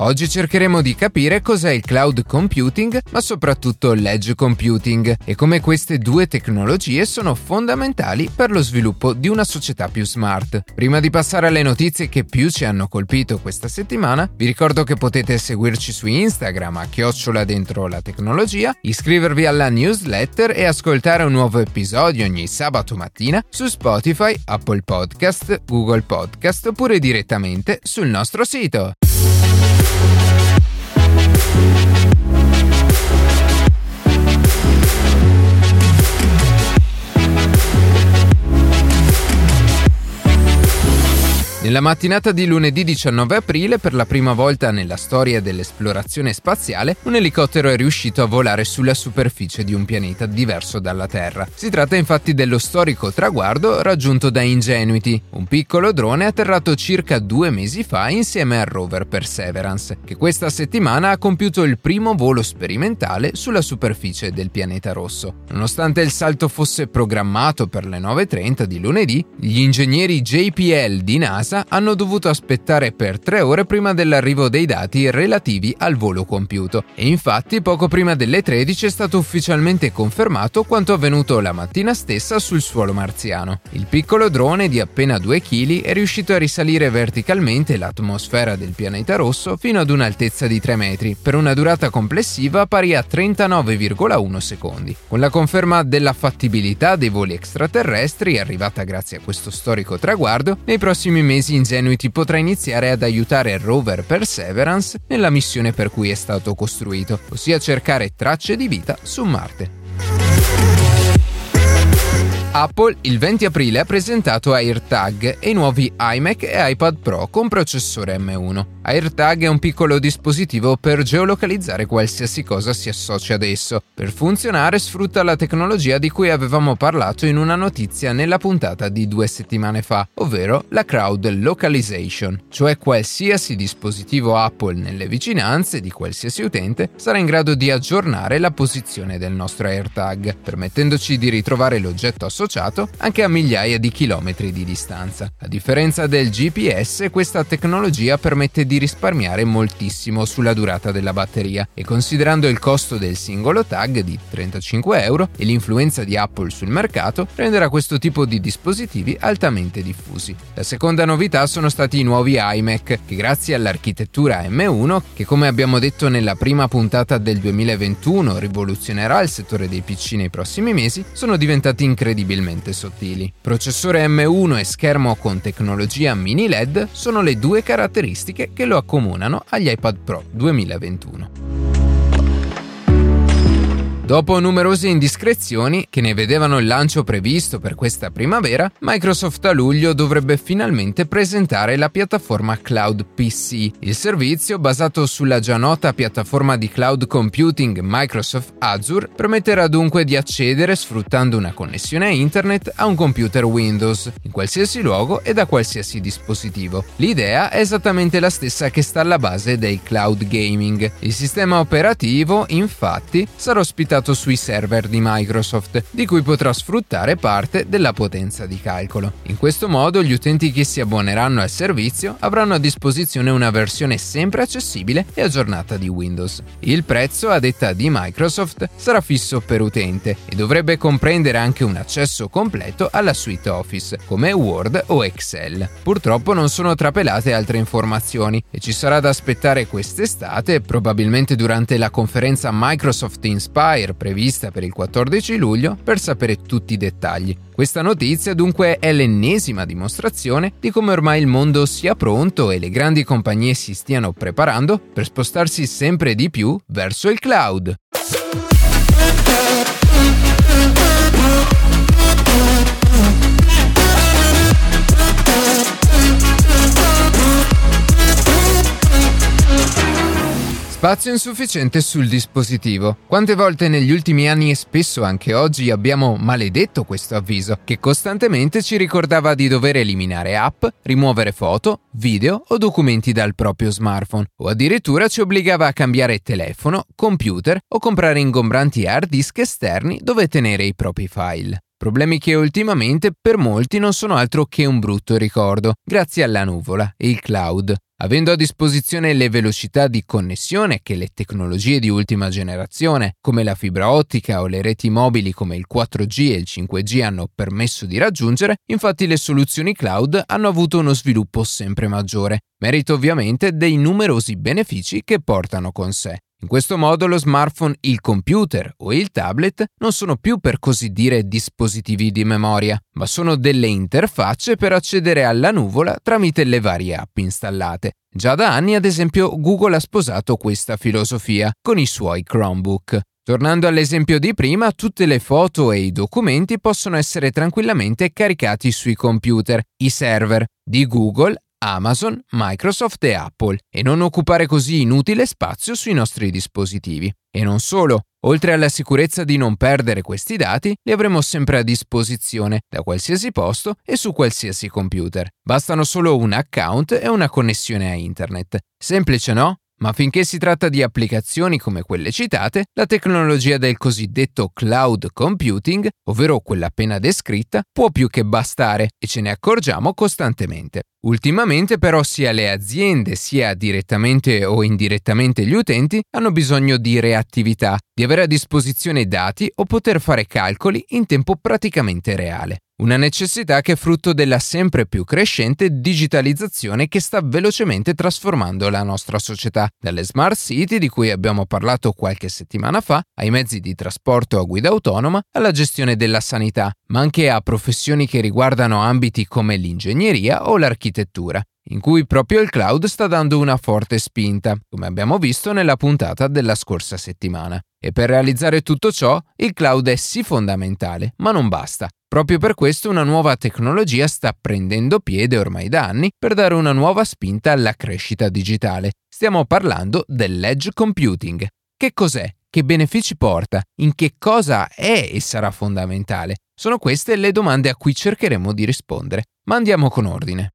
Oggi cercheremo di capire cos'è il cloud computing, ma soprattutto l'edge computing e come queste due tecnologie sono fondamentali per lo sviluppo di una società più smart. Prima di passare alle notizie che più ci hanno colpito questa settimana, vi ricordo che potete seguirci su Instagram a chiocciola dentro la tecnologia, iscrivervi alla newsletter e ascoltare un nuovo episodio ogni sabato mattina su Spotify, Apple Podcast, Google Podcast oppure direttamente sul nostro sito. Nella mattinata di lunedì 19 aprile, per la prima volta nella storia dell'esplorazione spaziale, un elicottero è riuscito a volare sulla superficie di un pianeta diverso dalla Terra. Si tratta infatti dello storico traguardo raggiunto da Ingenuity, un piccolo drone atterrato circa due mesi fa insieme al rover Perseverance, che questa settimana ha compiuto il primo volo sperimentale sulla superficie del pianeta rosso. Nonostante il salto fosse programmato per le 9.30 di lunedì, gli ingegneri JPL di NASA NASA hanno dovuto aspettare per tre ore prima dell'arrivo dei dati relativi al volo compiuto e infatti poco prima delle 13 è stato ufficialmente confermato quanto avvenuto la mattina stessa sul suolo marziano. Il piccolo drone di appena 2 kg è riuscito a risalire verticalmente l'atmosfera del pianeta rosso fino ad un'altezza di 3 metri per una durata complessiva pari a 39,1 secondi. Con la conferma della fattibilità dei voli extraterrestri arrivata grazie a questo storico traguardo, nei prossimi mesi mesi Ingenuity potrà iniziare ad aiutare il rover Perseverance nella missione per cui è stato costruito, ossia cercare tracce di vita su Marte. Apple il 20 aprile ha presentato AirTag e i nuovi iMac e iPad Pro con processore M1. AirTag è un piccolo dispositivo per geolocalizzare qualsiasi cosa si associa ad esso. Per funzionare sfrutta la tecnologia di cui avevamo parlato in una notizia nella puntata di due settimane fa, ovvero la crowd localization, cioè qualsiasi dispositivo Apple nelle vicinanze di qualsiasi utente sarà in grado di aggiornare la posizione del nostro AirTag, permettendoci di ritrovare l'oggetto associato anche a migliaia di chilometri di distanza. A differenza del GPS, questa tecnologia permette di risparmiare moltissimo sulla durata della batteria e considerando il costo del singolo tag di 35 euro e l'influenza di Apple sul mercato renderà questo tipo di dispositivi altamente diffusi. La seconda novità sono stati i nuovi iMac che grazie all'architettura M1 che come abbiamo detto nella prima puntata del 2021 rivoluzionerà il settore dei PC nei prossimi mesi sono diventati incredibilmente sottili. Processore M1 e schermo con tecnologia mini LED sono le due caratteristiche che lo accomunano agli iPad Pro 2021. Dopo numerose indiscrezioni che ne vedevano il lancio previsto per questa primavera, Microsoft a luglio dovrebbe finalmente presentare la piattaforma Cloud PC. Il servizio, basato sulla già nota piattaforma di cloud computing Microsoft Azure, permetterà dunque di accedere sfruttando una connessione a internet a un computer Windows, in qualsiasi luogo e da qualsiasi dispositivo. L'idea è esattamente la stessa che sta alla base del cloud gaming. Il sistema operativo, infatti, sarà ospitato collocato sui server di Microsoft, di cui potrà sfruttare parte della potenza di calcolo. In questo modo gli utenti che si abboneranno al servizio avranno a disposizione una versione sempre accessibile e aggiornata di Windows. Il prezzo, a detta di Microsoft, sarà fisso per utente e dovrebbe comprendere anche un accesso completo alla suite Office, come Word o Excel. Purtroppo non sono trapelate altre informazioni e ci sarà da aspettare quest'estate, probabilmente durante la conferenza Microsoft Inspire premiere prevista per il 14 luglio per sapere tutti i dettagli. Questa notizia dunque è l'ennesima dimostrazione di come ormai il mondo sia pronto e le grandi compagnie si stiano preparando per spostarsi sempre di più verso il cloud. Spazio insufficiente sul dispositivo. Quante volte negli ultimi anni e spesso anche oggi abbiamo maledetto questo avviso, che costantemente ci ricordava di dover eliminare app, rimuovere foto, video o documenti dal proprio smartphone, o addirittura ci obbligava a cambiare telefono, computer o comprare ingombranti hard disk esterni dove tenere i propri file. Problemi che ultimamente per molti non sono altro che un brutto ricordo, grazie alla nuvola e il cloud. Avendo a disposizione le velocità di connessione che le tecnologie di ultima generazione, come la fibra ottica o le reti mobili come il 4G e il 5G hanno permesso di raggiungere, infatti le soluzioni cloud hanno avuto uno sviluppo sempre maggiore, merito ovviamente dei numerosi benefici che portano con sé. In questo modo lo smartphone, il computer o il tablet non sono più per così dire dispositivi di memoria, ma sono delle interfacce per accedere alla nuvola tramite le varie app installate. Già da anni, ad esempio, Google ha sposato questa filosofia con i suoi Chromebook. Tornando all'esempio di prima, tutte le foto e i documenti possono essere tranquillamente caricati sui computer, i server di Google Amazon, Microsoft e Apple e non occupare così inutile spazio sui nostri dispositivi. E non solo, oltre alla sicurezza di non perdere questi dati, li avremo sempre a disposizione da qualsiasi posto e su qualsiasi computer. Bastano solo un account e una connessione a internet. Semplice, no? Ma finché si tratta di applicazioni come quelle citate, la tecnologia del cosiddetto cloud computing, ovvero quella appena descritta, può più che bastare e ce ne accorgiamo costantemente. Ultimamente però sia le aziende sia direttamente o indirettamente gli utenti hanno bisogno di reattività, di avere a disposizione dati o poter fare calcoli in tempo praticamente reale. Una necessità che è frutto della sempre più crescente digitalizzazione che sta velocemente trasformando la nostra società, dalle smart city di cui abbiamo parlato qualche settimana fa, ai mezzi di trasporto a guida autonoma, alla gestione della sanità, ma anche a professioni che riguardano ambiti come l'ingegneria o l'architettura in cui proprio il cloud sta dando una forte spinta, come abbiamo visto nella puntata della scorsa settimana. E per realizzare tutto ciò, il cloud è sì fondamentale, ma non basta. Proprio per questo una nuova tecnologia sta prendendo piede ormai da anni per dare una nuova spinta alla crescita digitale. Stiamo parlando dell'edge computing. Che cos'è? Che benefici porta? In che cosa è e sarà fondamentale? Sono queste le domande a cui cercheremo di rispondere. Ma andiamo con ordine.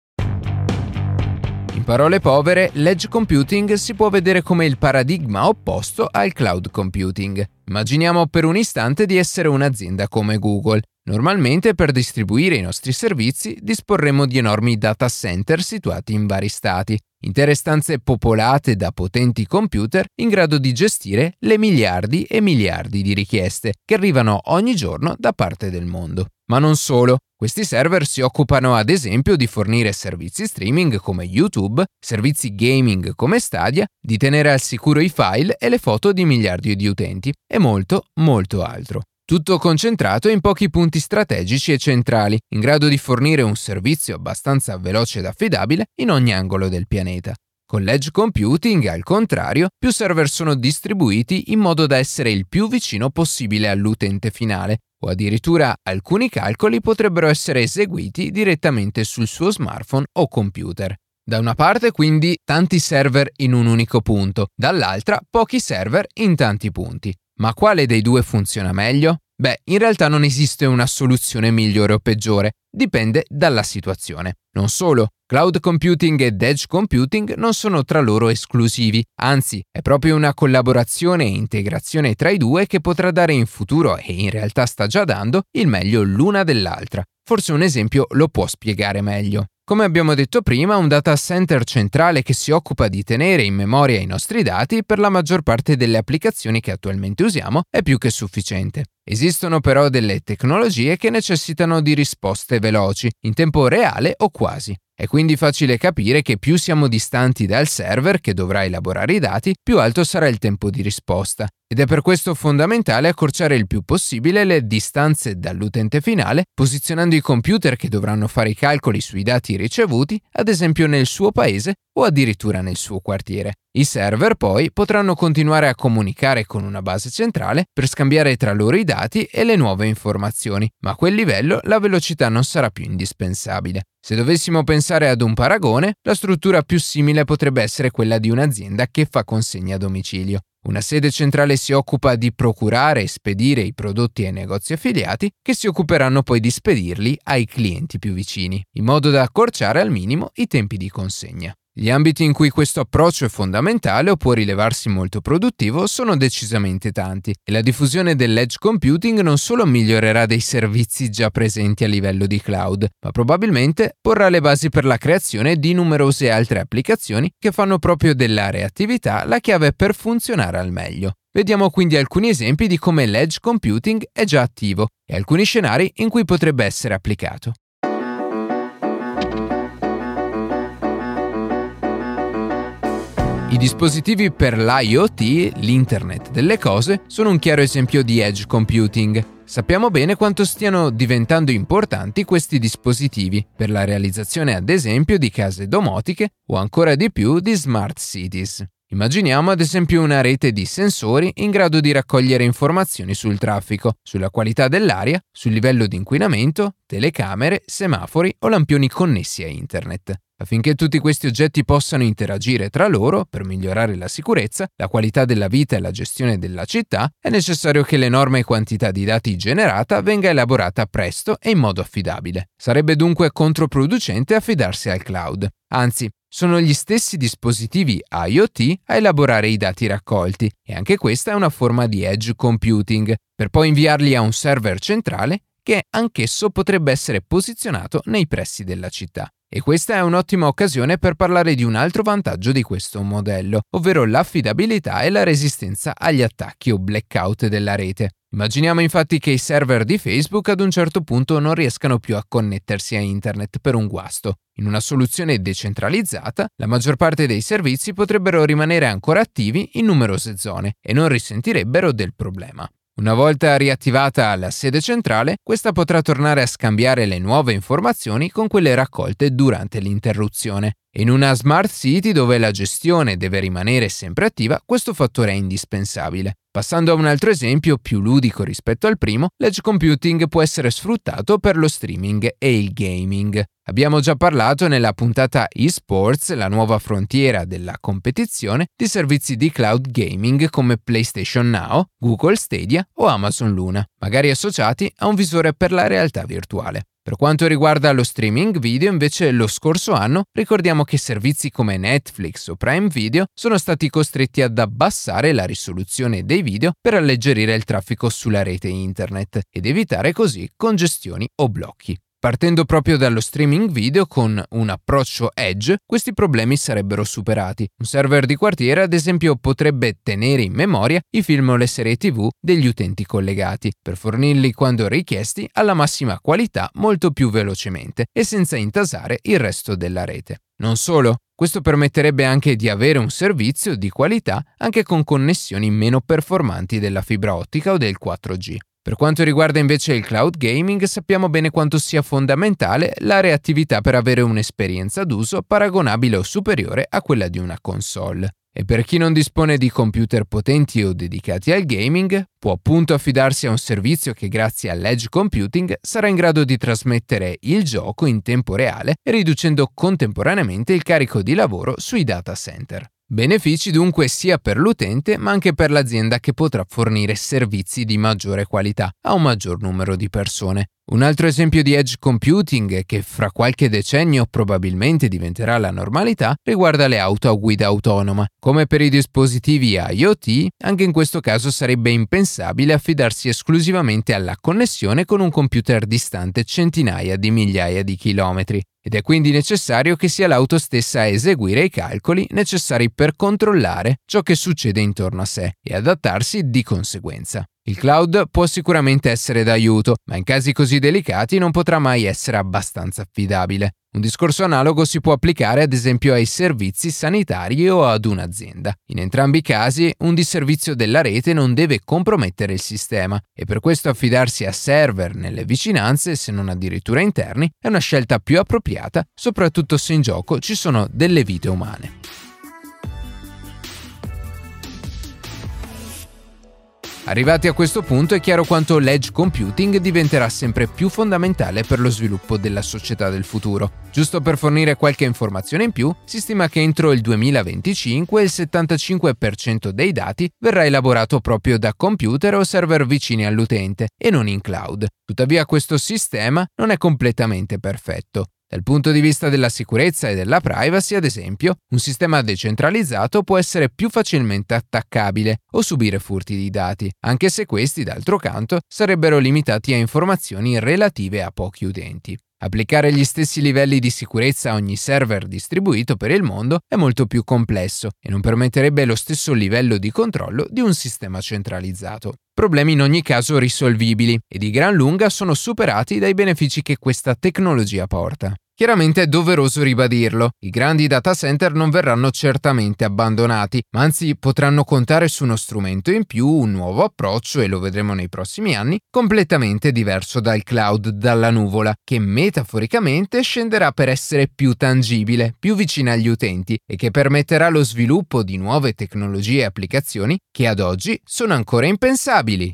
In parole povere, l'edge computing si può vedere come il paradigma opposto al cloud computing. Immaginiamo per un istante di essere un'azienda come Google. Normalmente per distribuire i nostri servizi disporremo di enormi data center situati in vari stati, intere stanze popolate da potenti computer in grado di gestire le miliardi e miliardi di richieste che arrivano ogni giorno da parte del mondo. Ma non solo, questi server si occupano ad esempio di fornire servizi streaming come YouTube, servizi gaming come Stadia, di tenere al sicuro i file e le foto di miliardi di utenti e molto, molto altro. Tutto concentrato in pochi punti strategici e centrali, in grado di fornire un servizio abbastanza veloce ed affidabile in ogni angolo del pianeta. Con l'edge computing, al contrario, più server sono distribuiti in modo da essere il più vicino possibile all'utente finale, o addirittura alcuni calcoli potrebbero essere eseguiti direttamente sul suo smartphone o computer. Da una parte quindi tanti server in un unico punto, dall'altra pochi server in tanti punti. Ma quale dei due funziona meglio? Beh, in realtà non esiste una soluzione migliore o peggiore, dipende dalla situazione. Non solo, cloud computing ed edge computing non sono tra loro esclusivi, anzi è proprio una collaborazione e integrazione tra i due che potrà dare in futuro, e in realtà sta già dando, il meglio l'una dell'altra. Forse un esempio lo può spiegare meglio. Come abbiamo detto prima, un data center centrale che si occupa di tenere in memoria i nostri dati per la maggior parte delle applicazioni che attualmente usiamo è più che sufficiente. Esistono però delle tecnologie che necessitano di risposte veloci, in tempo reale o quasi. È quindi facile capire che più siamo distanti dal server che dovrà elaborare i dati, più alto sarà il tempo di risposta. Ed è per questo fondamentale accorciare il più possibile le distanze dall'utente finale, posizionando i computer che dovranno fare i calcoli sui dati ricevuti, ad esempio nel suo paese o addirittura nel suo quartiere. I server poi potranno continuare a comunicare con una base centrale per scambiare tra loro i dati e le nuove informazioni, ma a quel livello la velocità non sarà più indispensabile. Se dovessimo pensare ad un paragone, la struttura più simile potrebbe essere quella di un'azienda che fa consegna a domicilio. Una sede centrale si occupa di procurare e spedire i prodotti ai negozi affiliati che si occuperanno poi di spedirli ai clienti più vicini, in modo da accorciare al minimo i tempi di consegna. Gli ambiti in cui questo approccio è fondamentale o può rilevarsi molto produttivo sono decisamente tanti e la diffusione dell'edge computing non solo migliorerà dei servizi già presenti a livello di cloud, ma probabilmente porrà le basi per la creazione di numerose altre applicazioni che fanno proprio della reattività la chiave per funzionare al meglio. Vediamo quindi alcuni esempi di come l'edge computing è già attivo e alcuni scenari in cui potrebbe essere applicato. I dispositivi per l'IoT, l'Internet delle cose, sono un chiaro esempio di edge computing. Sappiamo bene quanto stiano diventando importanti questi dispositivi per la realizzazione ad esempio di case domotiche o ancora di più di smart cities. Immaginiamo ad esempio una rete di sensori in grado di raccogliere informazioni sul traffico, sulla qualità dell'aria, sul livello di inquinamento, telecamere, semafori o lampioni connessi a internet. Affinché tutti questi oggetti possano interagire tra loro per migliorare la sicurezza, la qualità della vita e la gestione della città, è necessario che l'enorme quantità di dati generata venga elaborata presto e in modo affidabile. Sarebbe dunque controproducente affidarsi al cloud. Anzi, sono gli stessi dispositivi IoT a elaborare i dati raccolti e anche questa è una forma di edge computing, per poi inviarli a un server centrale che anch'esso potrebbe essere posizionato nei pressi della città. E questa è un'ottima occasione per parlare di un altro vantaggio di questo modello, ovvero l'affidabilità e la resistenza agli attacchi o blackout della rete. Immaginiamo infatti che i server di Facebook ad un certo punto non riescano più a connettersi a internet per un guasto. In una soluzione decentralizzata, la maggior parte dei servizi potrebbero rimanere ancora attivi in numerose zone e non risentirebbero del problema. Una volta riattivata la sede centrale, questa potrà tornare a scambiare le nuove informazioni con quelle raccolte durante l'interruzione. In una smart city dove la gestione deve rimanere sempre attiva, questo fattore è indispensabile. Passando a un altro esempio più ludico rispetto al primo, l'edge computing può essere sfruttato per lo streaming e il gaming. Abbiamo già parlato nella puntata eSports, la nuova frontiera della competizione, di servizi di cloud gaming come PlayStation Now, Google Stadia o Amazon Luna, magari associati a un visore per la realtà virtuale. Per quanto riguarda lo streaming video, invece, lo scorso anno ricordiamo che servizi come Netflix o Prime Video sono stati costretti ad abbassare la risoluzione dei video per alleggerire il traffico sulla rete internet ed evitare così congestioni o blocchi. Partendo proprio dallo streaming video con un approccio edge, questi problemi sarebbero superati. Un server di quartiere, ad esempio, potrebbe tenere in memoria i film o le serie TV degli utenti collegati, per fornirli quando richiesti alla massima qualità molto più velocemente e senza intasare il resto della rete. Non solo, questo permetterebbe anche di avere un servizio di qualità anche con connessioni meno performanti della fibra ottica o del 4G. Per quanto riguarda invece il cloud gaming, sappiamo bene quanto sia fondamentale la reattività per avere un'esperienza d'uso paragonabile o superiore a quella di una console. E per chi non dispone di computer potenti o dedicati al gaming, può appunto affidarsi a un servizio che grazie all'edge computing sarà in grado di trasmettere il gioco in tempo reale, riducendo contemporaneamente il carico di lavoro sui data center. Benefici dunque sia per l'utente ma anche per l'azienda che potrà fornire servizi di maggiore qualità a un maggior numero di persone. Un altro esempio di edge computing che fra qualche decennio probabilmente diventerà la normalità riguarda le auto a guida autonoma. Come per i dispositivi IoT, anche in questo caso sarebbe impensabile affidarsi esclusivamente alla connessione con un computer distante centinaia di migliaia di chilometri ed è quindi necessario che sia l'auto stessa a eseguire i calcoli necessari per controllare ciò che succede intorno a sé e adattarsi di conseguenza. Il cloud può sicuramente essere d'aiuto, ma in casi così delicati non potrà mai essere abbastanza affidabile. Un discorso analogo si può applicare ad esempio ai servizi sanitari o ad un'azienda. In entrambi i casi un disservizio della rete non deve compromettere il sistema e per questo affidarsi a server nelle vicinanze, se non addirittura interni, è una scelta più appropriata, soprattutto se in gioco ci sono delle vite umane. Arrivati a questo punto è chiaro quanto l'edge computing diventerà sempre più fondamentale per lo sviluppo della società del futuro. Giusto per fornire qualche informazione in più, si stima che entro il 2025 il 75% dei dati verrà elaborato proprio da computer o server vicini all'utente e non in cloud. Tuttavia questo sistema non è completamente perfetto. Dal punto di vista della sicurezza e della privacy, ad esempio, un sistema decentralizzato può essere più facilmente attaccabile o subire furti di dati, anche se questi, d'altro canto, sarebbero limitati a informazioni relative a pochi utenti. Applicare gli stessi livelli di sicurezza a ogni server distribuito per il mondo è molto più complesso e non permetterebbe lo stesso livello di controllo di un sistema centralizzato. Problemi in ogni caso risolvibili e di gran lunga sono superati dai benefici che questa tecnologia porta. Chiaramente è doveroso ribadirlo, i grandi data center non verranno certamente abbandonati, ma anzi potranno contare su uno strumento in più, un nuovo approccio, e lo vedremo nei prossimi anni, completamente diverso dal cloud, dalla nuvola, che metaforicamente scenderà per essere più tangibile, più vicina agli utenti e che permetterà lo sviluppo di nuove tecnologie e applicazioni che ad oggi sono ancora impensabili.